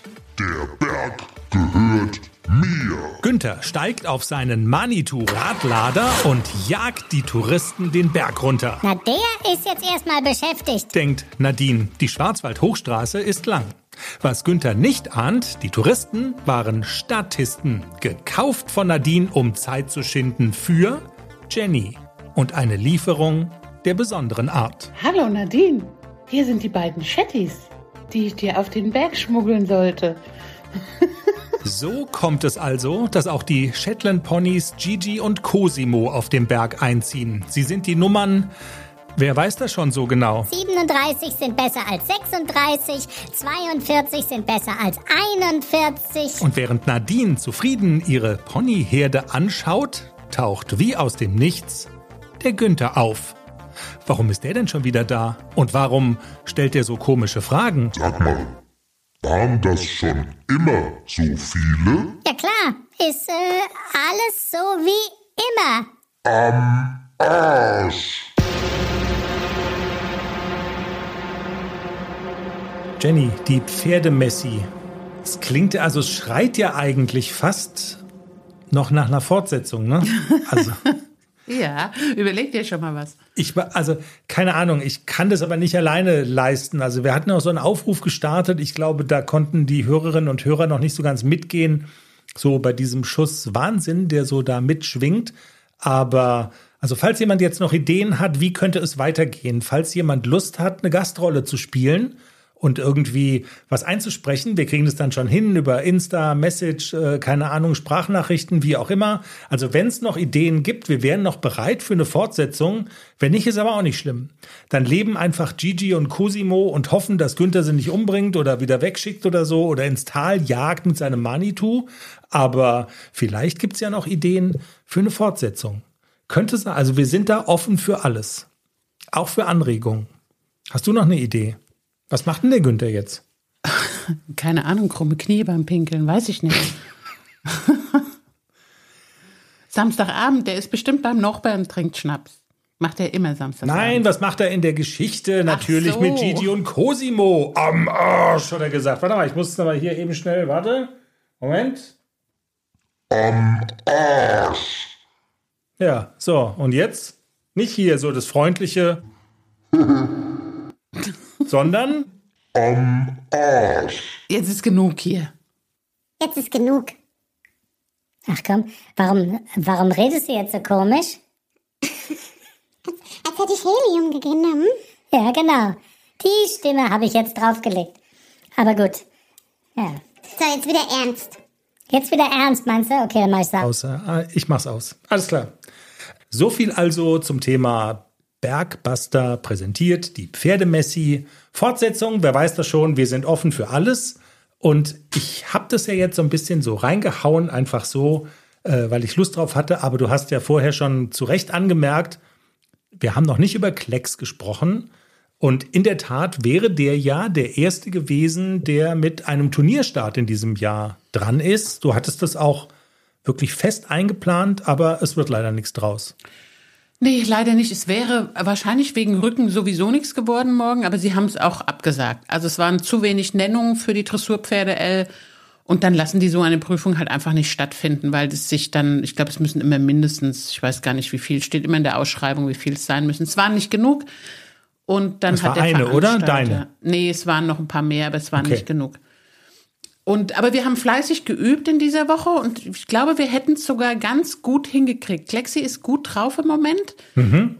Der Berg gehört mir. Günther steigt auf seinen Manitou-Radlader und jagt die Touristen den Berg runter. Na, der ist jetzt erstmal beschäftigt. Denkt Nadine, die Schwarzwald-Hochstraße ist lang. Was Günther nicht ahnt, die Touristen waren Statisten, gekauft von Nadine, um Zeit zu schinden für Jenny und eine Lieferung der besonderen Art. Hallo Nadine, hier sind die beiden Chattys, die ich dir auf den Berg schmuggeln sollte. So kommt es also, dass auch die Shetland Ponys Gigi und Cosimo auf dem Berg einziehen. Sie sind die Nummern. Wer weiß das schon so genau? 37 sind besser als 36, 42 sind besser als 41. Und während Nadine zufrieden ihre Ponyherde anschaut, taucht wie aus dem Nichts der Günther auf. Warum ist der denn schon wieder da? Und warum stellt er so komische Fragen? Sag mal, waren das schon immer so viele? Ja klar, ist äh, alles so wie immer. Am Arsch. Jenny, die Pferdemessi. Es klingt, also es schreit ja eigentlich fast noch nach einer Fortsetzung, ne? <laughs> Also. Ja, überleg dir schon mal was. Ich also, keine Ahnung, ich kann das aber nicht alleine leisten. Also, wir hatten auch so einen Aufruf gestartet. Ich glaube, da konnten die Hörerinnen und Hörer noch nicht so ganz mitgehen. So bei diesem Schuss Wahnsinn, der so da mitschwingt. Aber, also, falls jemand jetzt noch Ideen hat, wie könnte es weitergehen? Falls jemand Lust hat, eine Gastrolle zu spielen, und irgendwie was einzusprechen. Wir kriegen das dann schon hin über Insta, Message, äh, keine Ahnung, Sprachnachrichten, wie auch immer. Also wenn es noch Ideen gibt, wir wären noch bereit für eine Fortsetzung. Wenn nicht, ist aber auch nicht schlimm. Dann leben einfach Gigi und Cosimo und hoffen, dass Günther sie nicht umbringt oder wieder wegschickt oder so oder ins Tal jagt mit seinem Manitou. Aber vielleicht gibt's ja noch Ideen für eine Fortsetzung. Könnte sein. Also wir sind da offen für alles. Auch für Anregungen. Hast du noch eine Idee? Was macht denn der Günther jetzt? <laughs> Keine Ahnung, krumme Knie beim Pinkeln, weiß ich nicht. <laughs> Samstagabend, der ist bestimmt beim Nachbarn und trinkt Schnaps. Macht er immer Samstagabend. Nein, was macht er in der Geschichte? Natürlich so. mit Gigi und Cosimo. Am Arsch, hat er gesagt. Warte mal, ich muss es aber hier eben schnell, warte. Moment. Am Arsch. Ja, so, und jetzt? Nicht hier so das freundliche, <laughs> sondern Am Arsch. Jetzt ist genug hier. Jetzt ist genug. Ach komm, warum, warum redest du jetzt so komisch? <laughs> Als hätte ich Helium genommen. Ja, genau. Die Stimme habe ich jetzt draufgelegt. Aber gut. Ja. So, jetzt wieder ernst. Jetzt wieder ernst, meinst du? Okay, dann mach ich's aus. außer, ah, ich mach's aus. Alles klar. So viel also zum Thema Bergbuster präsentiert, die Pferdemessi. Fortsetzung, wer weiß das schon, wir sind offen für alles. Und ich habe das ja jetzt so ein bisschen so reingehauen, einfach so, äh, weil ich Lust drauf hatte. Aber du hast ja vorher schon zu Recht angemerkt, wir haben noch nicht über Klecks gesprochen. Und in der Tat wäre der ja der erste gewesen, der mit einem Turnierstart in diesem Jahr dran ist. Du hattest das auch wirklich fest eingeplant, aber es wird leider nichts draus. Nee, leider nicht. Es wäre wahrscheinlich wegen Rücken sowieso nichts geworden morgen, aber sie haben es auch abgesagt. Also es waren zu wenig Nennungen für die Dressurpferde L und dann lassen die so eine Prüfung halt einfach nicht stattfinden, weil es sich dann, ich glaube, es müssen immer mindestens, ich weiß gar nicht wie viel, steht immer in der Ausschreibung, wie viel es sein müssen. Es waren nicht genug und dann Es hat war der eine, oder? Deine? Nee, es waren noch ein paar mehr, aber es waren Okay. nicht genug. Und, aber wir haben fleißig geübt in dieser Woche und ich glaube, wir hätten es sogar ganz gut hingekriegt. Klexi ist gut drauf im Moment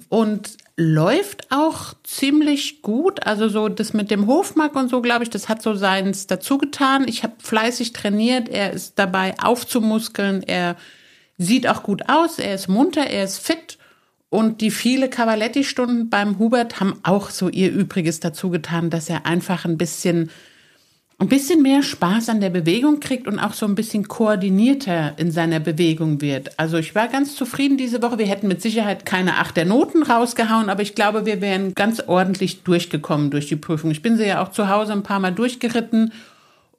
und läuft auch ziemlich gut. Also so das mit dem Hofmark und so, glaube ich, das hat so seins dazu getan. Ich habe fleißig trainiert. Er ist dabei aufzumuskeln. Er sieht auch gut aus. Er ist munter. Er ist fit. Und die viele Cavaletti-Stunden beim Hubert haben auch so ihr Übriges dazu getan, dass er einfach ein bisschen ein bisschen mehr Spaß an der Bewegung kriegt und auch so ein bisschen koordinierter in seiner Bewegung wird. Also ich war ganz zufrieden diese Woche. Wir hätten mit Sicherheit keine acht der Noten rausgehauen, aber ich glaube, wir wären ganz ordentlich durchgekommen durch die Prüfung. Ich bin sie ja auch zu Hause ein paar Mal durchgeritten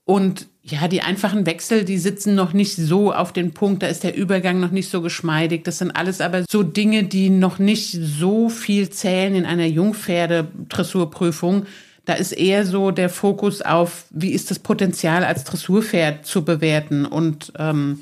und ja, die einfachen Wechsel, die sitzen noch nicht so auf den Punkt, da ist der Übergang noch nicht so geschmeidig. Das sind alles aber so Dinge, die noch nicht so viel zählen in einer Jungpferde-Dressurprüfung. Da ist eher so der Fokus auf, wie ist das Potenzial als Dressurpferd zu bewerten. Und ähm,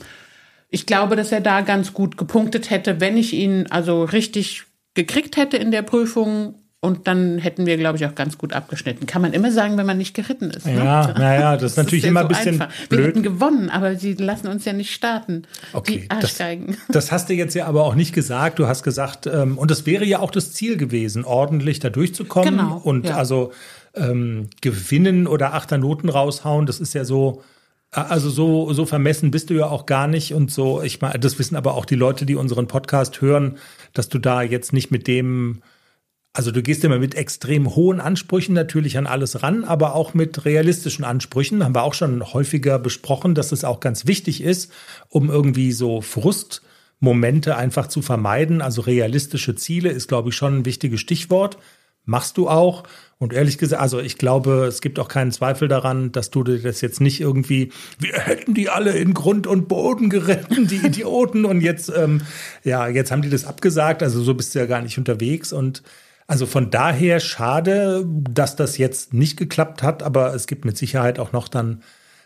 ich glaube, dass er da ganz gut gepunktet hätte, wenn ich ihn also richtig gekriegt hätte in der Prüfung. Und dann hätten wir, glaube ich, auch ganz gut abgeschnitten. Kann man immer sagen, wenn man nicht geritten ist. Ne? Ja, naja, das ist natürlich ja immer so ein bisschen einfach. Wir blöd. hätten gewonnen, aber sie lassen uns ja nicht starten. Okay, die das, Arschgeigen. <laughs> das hast du jetzt ja aber auch nicht gesagt. Du hast gesagt, ähm, und das wäre ja auch das Ziel gewesen, ordentlich da durchzukommen Genau, und ja. also ähm, gewinnen oder Achternoten raushauen. Das ist ja so, äh, also so, so vermessen bist du ja auch gar nicht und so. Ich meine, das wissen aber auch die Leute, die unseren Podcast hören, dass du da jetzt nicht mit dem also du gehst immer mit extrem hohen Ansprüchen natürlich an alles ran, aber auch mit realistischen Ansprüchen. Haben wir auch schon häufiger besprochen, dass es auch ganz wichtig ist, um irgendwie so Frustmomente einfach zu vermeiden. Also realistische Ziele ist, glaube ich, schon ein wichtiges Stichwort. Machst du auch. Und ehrlich gesagt, also ich glaube, es gibt auch keinen Zweifel daran, dass du dir das jetzt nicht irgendwie, wir hätten die alle in Grund und Boden geritten, die Idioten. Und jetzt, ähm, ja, jetzt haben die das abgesagt. Also so bist du ja gar nicht unterwegs. Und also von daher schade, dass das jetzt nicht geklappt hat, aber es gibt mit Sicherheit auch noch dann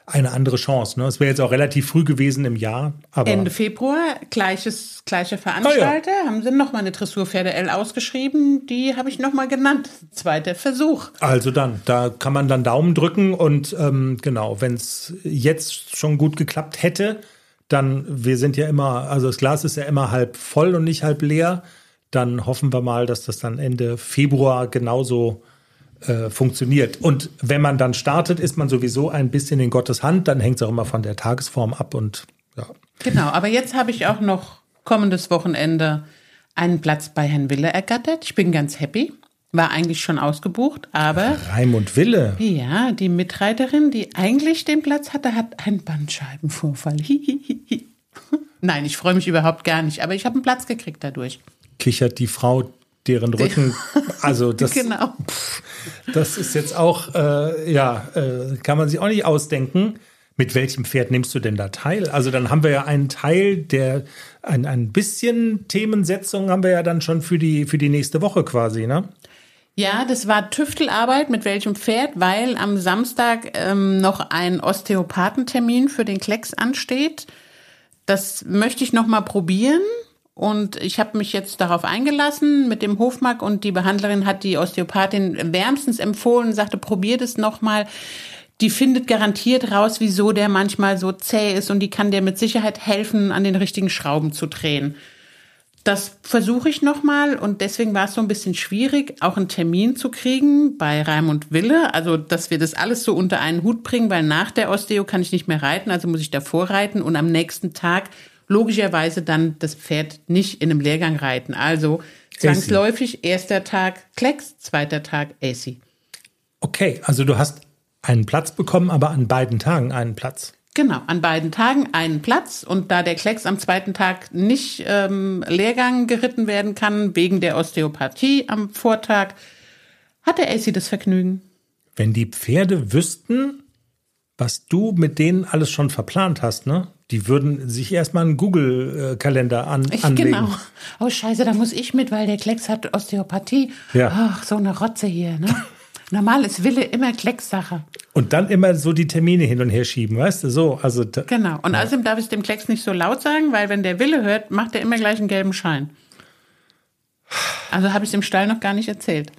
eine andere Chance. Ne? Es wäre jetzt auch relativ früh gewesen im Jahr, aber Ende Februar, gleiches, gleiche Veranstalter, haben sie nochmal eine Dressurpferde L ausgeschrieben. Die habe ich nochmal genannt. Zweiter Versuch. also dann, da kann man dann Daumen drücken und ähm, genau, wenn es jetzt schon gut geklappt hätte, dann, wir sind ja immer, also das Glas ist ja immer halb voll und nicht halb leer, dann hoffen wir mal, dass das dann Ende Februar genauso äh, funktioniert. Und wenn man dann startet, ist man sowieso ein bisschen in Gottes Hand, dann hängt es auch immer von der Tagesform ab und ja. Genau, aber jetzt habe ich auch noch kommendes Wochenende einen Platz bei Herrn Wille ergattert. Ich bin ganz happy. War eigentlich schon ausgebucht, aber Raimund Wille. ja, die Mitreiterin, die eigentlich den Platz hatte, hat einen Bandscheibenvorfall. <laughs> Nein, ich freue mich überhaupt gar nicht, aber ich habe einen Platz gekriegt dadurch. kichert die Frau, deren Rücken, also <laughs> das, Genau. das ist jetzt auch, äh, ja, äh, kann man sich auch nicht ausdenken. Mit welchem Pferd nimmst du denn da teil? Also dann haben wir ja einen Teil, der ein, ein bisschen Themensetzung haben wir ja dann schon für die, für die nächste Woche quasi, ne? Ja, das war Tüftelarbeit mit welchem Pferd, weil am Samstag ähm, noch ein Osteopathentermin für den Klecks ansteht. Das möchte ich noch mal probieren und ich habe mich jetzt darauf eingelassen mit dem Hofmark und die Behandlerin hat die Osteopathin wärmstens empfohlen, sagte, probier das noch mal. Die findet garantiert raus, wieso der manchmal so zäh ist und die kann dir mit Sicherheit helfen, an den richtigen Schrauben zu drehen. Das versuche ich nochmal und deswegen war es so ein bisschen schwierig, auch einen Termin zu kriegen bei Raimund Wille. Also, dass wir das alles so unter einen Hut bringen, weil nach der Osteo kann ich nicht mehr reiten, also muss ich davor reiten und am nächsten Tag logischerweise dann das Pferd nicht in einem Lehrgang reiten. Also zwangsläufig erster Tag Klecks, zweiter Tag AC. Okay, also du hast einen Platz bekommen, aber an beiden Tagen einen Platz. Genau, an beiden Tagen einen Platz und da der Klecks am zweiten Tag nicht ähm, Lehrgang geritten werden kann, wegen der Osteopathie am Vortag, hat der AC das Vergnügen. Wenn die Pferde wüssten, was du mit denen alles schon verplant hast, ne? Die würden sich erstmal einen Google-Kalender an, Ich, anlegen. genau. Oh Scheiße, da muss ich mit, weil der Klecks hat Osteopathie. Ja. Ach, so eine Rotze hier, ne? <laughs> Normal ist Wille immer Klecks-Sache. Und dann immer so die Termine hin und her schieben, weißt du? So, also Genau. Und außerdem darf ich dem Klecks nicht so laut sagen, weil wenn der Wille hört, macht er immer gleich einen gelben Schein. Also habe ich es im Stall noch gar nicht erzählt.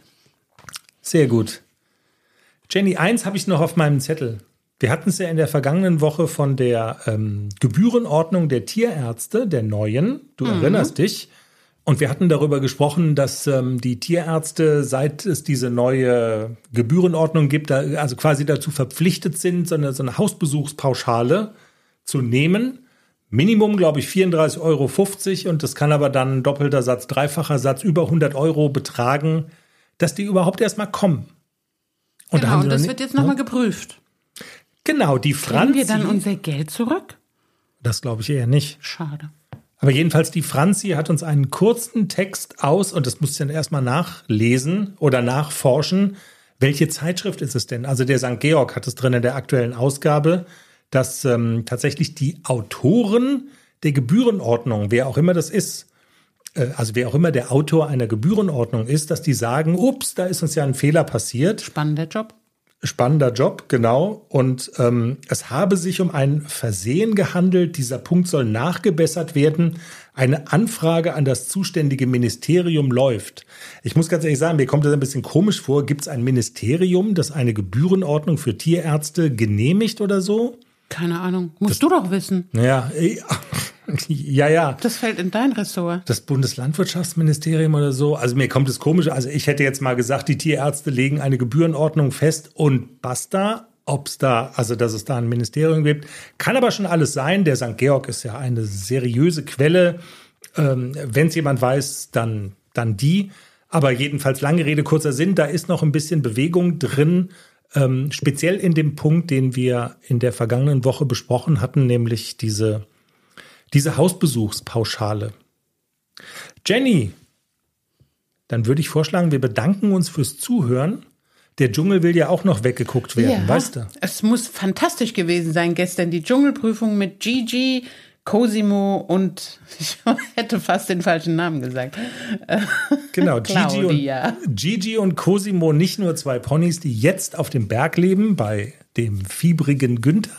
sehr gut. Jenny, eins habe ich noch auf meinem Zettel. Wir hatten es ja in der vergangenen Woche von der ähm, Gebührenordnung der Tierärzte, der neuen. Du erinnerst dich. Und wir hatten darüber gesprochen, dass ähm, die Tierärzte, seit es diese neue Gebührenordnung gibt, da, also quasi dazu verpflichtet sind, so eine, so eine Hausbesuchspauschale zu nehmen. Minimum, glaube ich, 34,50 Euro und das kann aber dann doppelter Satz, dreifacher Satz über 100 Euro betragen, dass die überhaupt erstmal kommen. Und da genau, sie und das wird jetzt nochmal ne? geprüft. Genau, die Kriegen Franzi. wir dann unser Geld zurück? das glaube ich eher nicht. Schade. Aber jedenfalls, die Franzi hat uns einen kurzen Text aus, und das musst du dann erstmal nachlesen oder nachforschen. Welche Zeitschrift ist es denn? Also der St. Georg hat es drin in der aktuellen Ausgabe, dass ähm, tatsächlich die Autoren der Gebührenordnung, wer auch immer das ist, äh, also wer auch immer der Autor einer Gebührenordnung ist, dass die sagen, ups, da ist uns ja ein Fehler passiert. Spannender Job. Spannender Job, genau. Und ähm, es habe sich um ein Versehen gehandelt. Dieser Punkt soll nachgebessert werden. Eine Anfrage an das zuständige Ministerium läuft. Ich muss ganz ehrlich sagen, mir kommt das ein bisschen komisch vor. Gibt es ein Ministerium, das eine Gebührenordnung für Tierärzte genehmigt oder so? Keine Ahnung. Musst du doch wissen. Ja, äh, ja, ja. Das fällt in dein Ressort. Das Bundeslandwirtschaftsministerium oder so. Also mir kommt es komisch. Also ich hätte jetzt mal gesagt, die Tierärzte legen eine Gebührenordnung fest und basta. Ob es da, also dass es da ein Ministerium gibt, kann aber schon alles sein. Der St. Georg ist ja eine seriöse Quelle. Ähm, Wenn es jemand weiß, dann, dann die. Aber jedenfalls lange Rede, kurzer Sinn, da ist noch ein bisschen Bewegung drin. Ähm, speziell in dem Punkt, den wir in der vergangenen Woche besprochen hatten, nämlich diese diese Hausbesuchspauschale. Jenny, dann würde ich vorschlagen, wir bedanken uns fürs Zuhören. Der Dschungel will ja auch noch weggeguckt werden, Ja, weißt du? Es muss fantastisch gewesen sein gestern. Die Dschungelprüfung mit Gigi, Cosimo und <laughs> ich hätte fast den falschen Namen gesagt. <laughs> Genau, Gigi und, Gigi und Cosimo, nicht nur zwei Ponys, die jetzt auf dem Berg leben, bei dem fiebrigen Günther,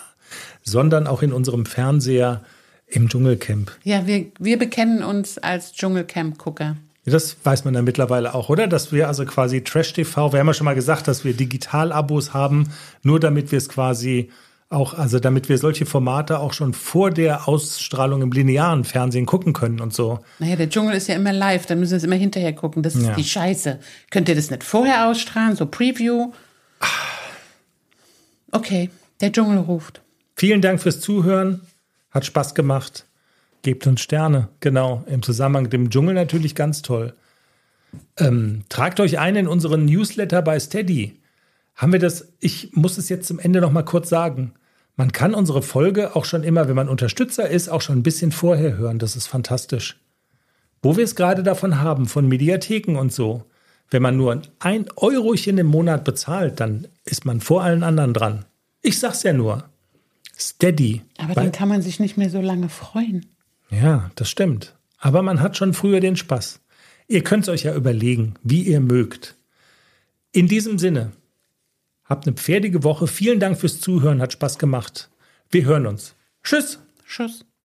sondern auch in unserem Fernseher im Dschungelcamp. Ja, wir, wir bekennen uns als Dschungelcamp-Gucker. Das weiß man ja mittlerweile auch, oder? Dass wir also quasi Trash-TV, wir haben ja schon mal gesagt, dass wir Digital-Abos haben, nur damit wir es quasi auch, also damit wir solche Formate auch schon vor der Ausstrahlung im linearen Fernsehen gucken können und so. Naja, der Dschungel ist ja immer live, da müssen wir es immer hinterher gucken. Das ist Ja. die Scheiße. Könnt ihr das nicht vorher ausstrahlen, so Preview? Okay, der Dschungel ruft. Vielen Dank fürs Zuhören. Hat Spaß gemacht. Gebt uns Sterne. Genau. Im Zusammenhang mit dem Dschungel natürlich ganz toll. Ähm, tragt euch ein in unseren Newsletter bei Steady. Haben wir das? Ich muss es jetzt zum Ende noch mal kurz sagen. Man kann unsere Folge auch schon immer, wenn man Unterstützer ist, auch schon ein bisschen vorher hören. Das ist fantastisch. Wo wir es gerade davon haben, von Mediatheken und so. Wenn man nur ein Eurochen im Monat bezahlt, dann ist man vor allen anderen dran. Ich sag's ja nur. Steady. Aber dann kann man sich nicht mehr so lange freuen. ja, das stimmt. Aber man hat schon früher den Spaß. Ihr könnt es euch ja überlegen, wie ihr mögt. In diesem Sinne, habt eine pferdige Woche. Vielen Dank fürs Zuhören, hat Spaß gemacht. Wir hören uns. Tschüss. Schuss.